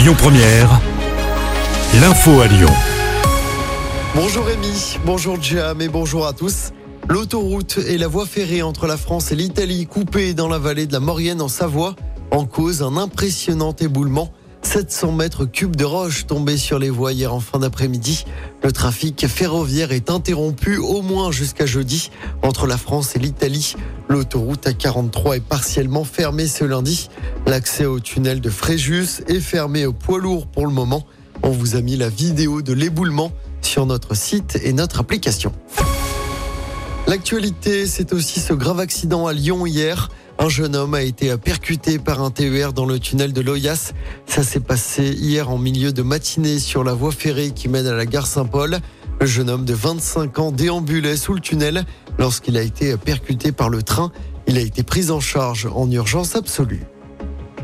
Lyon Première, l'info à Lyon. Bonjour Rémi, bonjour Jam et bonjour à tous. L'autoroute et la voie ferrée entre la France et l'Italie coupées dans la vallée de la Maurienne en Savoie en cause un impressionnant éboulement. 700 mètres cubes de roches tombés sur les voies hier en fin d'après-midi. Le trafic ferroviaire est interrompu au moins jusqu'à jeudi entre la France et l'Italie. L'autoroute A43 est partiellement fermée ce lundi. L'accès au tunnel de Fréjus est fermé au poids lourd pour le moment. On vous a mis la vidéo de l'éboulement sur notre site et notre application. L'actualité, c'est aussi ce grave accident à Lyon hier. Un jeune homme a été percuté par un TER dans le tunnel de Loyas. Ça s'est passé hier en milieu de matinée sur la voie ferrée qui mène à la gare Saint-Paul. Le jeune homme de 25 ans déambulait sous le tunnel lorsqu'il a été percuté par le train. Il a été pris en charge en urgence absolue.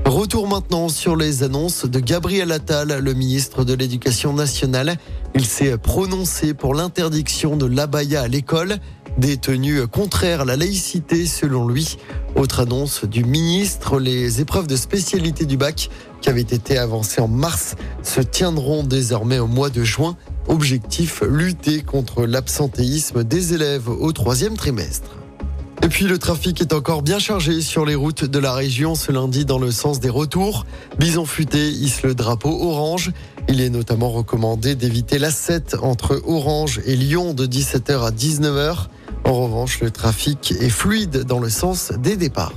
Retour maintenant sur les annonces de Gabriel Attal, le ministre de l'Éducation nationale. Il s'est prononcé pour l'interdiction de l'abaya à l'école, des tenues contraires à la laïcité selon lui. Autre annonce du ministre, les épreuves de spécialité du bac qui avaient été avancées en mars se tiendront désormais au mois de juin. Objectif, lutter contre l'absentéisme des élèves au troisième trimestre. Et puis le trafic est encore bien chargé sur les routes de la région ce lundi dans le sens des retours. Bison futé hisse le drapeau orange. Il est notamment recommandé d'éviter la 7 entre Orange et Lyon de 17h à 19h. En revanche, le trafic est fluide dans le sens des départs.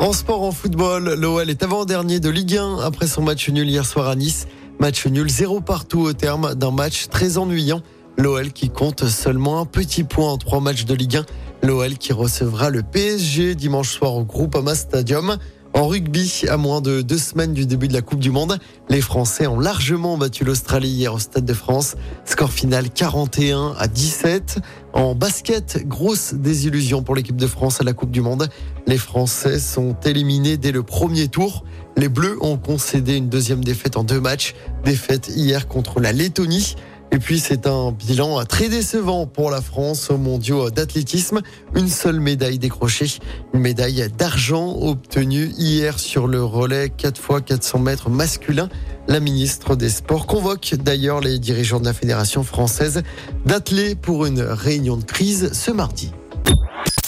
En sport, en football, l'OL est avant-dernier de Ligue 1 après son match nul hier soir à Nice. Match nul 0 partout au terme d'un match très ennuyant. L'OL qui compte seulement un petit point en trois matchs de Ligue 1. L'OL qui recevra le PSG dimanche soir au Groupama Stadium. En rugby, à moins de deux semaines du début de la Coupe du Monde, les Français ont largement battu l'Australie hier au Stade de France. Score final 41 à 17. En basket, grosse désillusion pour l'équipe de France à la Coupe du Monde. Les Français sont éliminés dès le premier tour. Les Bleus ont concédé une deuxième défaite en deux matchs. Défaite hier contre la Lettonie. Et puis c'est un bilan très décevant pour la France aux mondiaux d'athlétisme. Une seule médaille décrochée, une médaille d'argent obtenue hier sur le relais 4 x 400 mètres masculin. La ministre des Sports convoque d'ailleurs les dirigeants de la Fédération française d'atteler pour une réunion de crise ce mardi.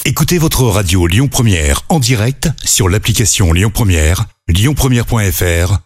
Écoutez votre radio Lyon Première en direct sur l'application Lyon Première, lyonpremière.fr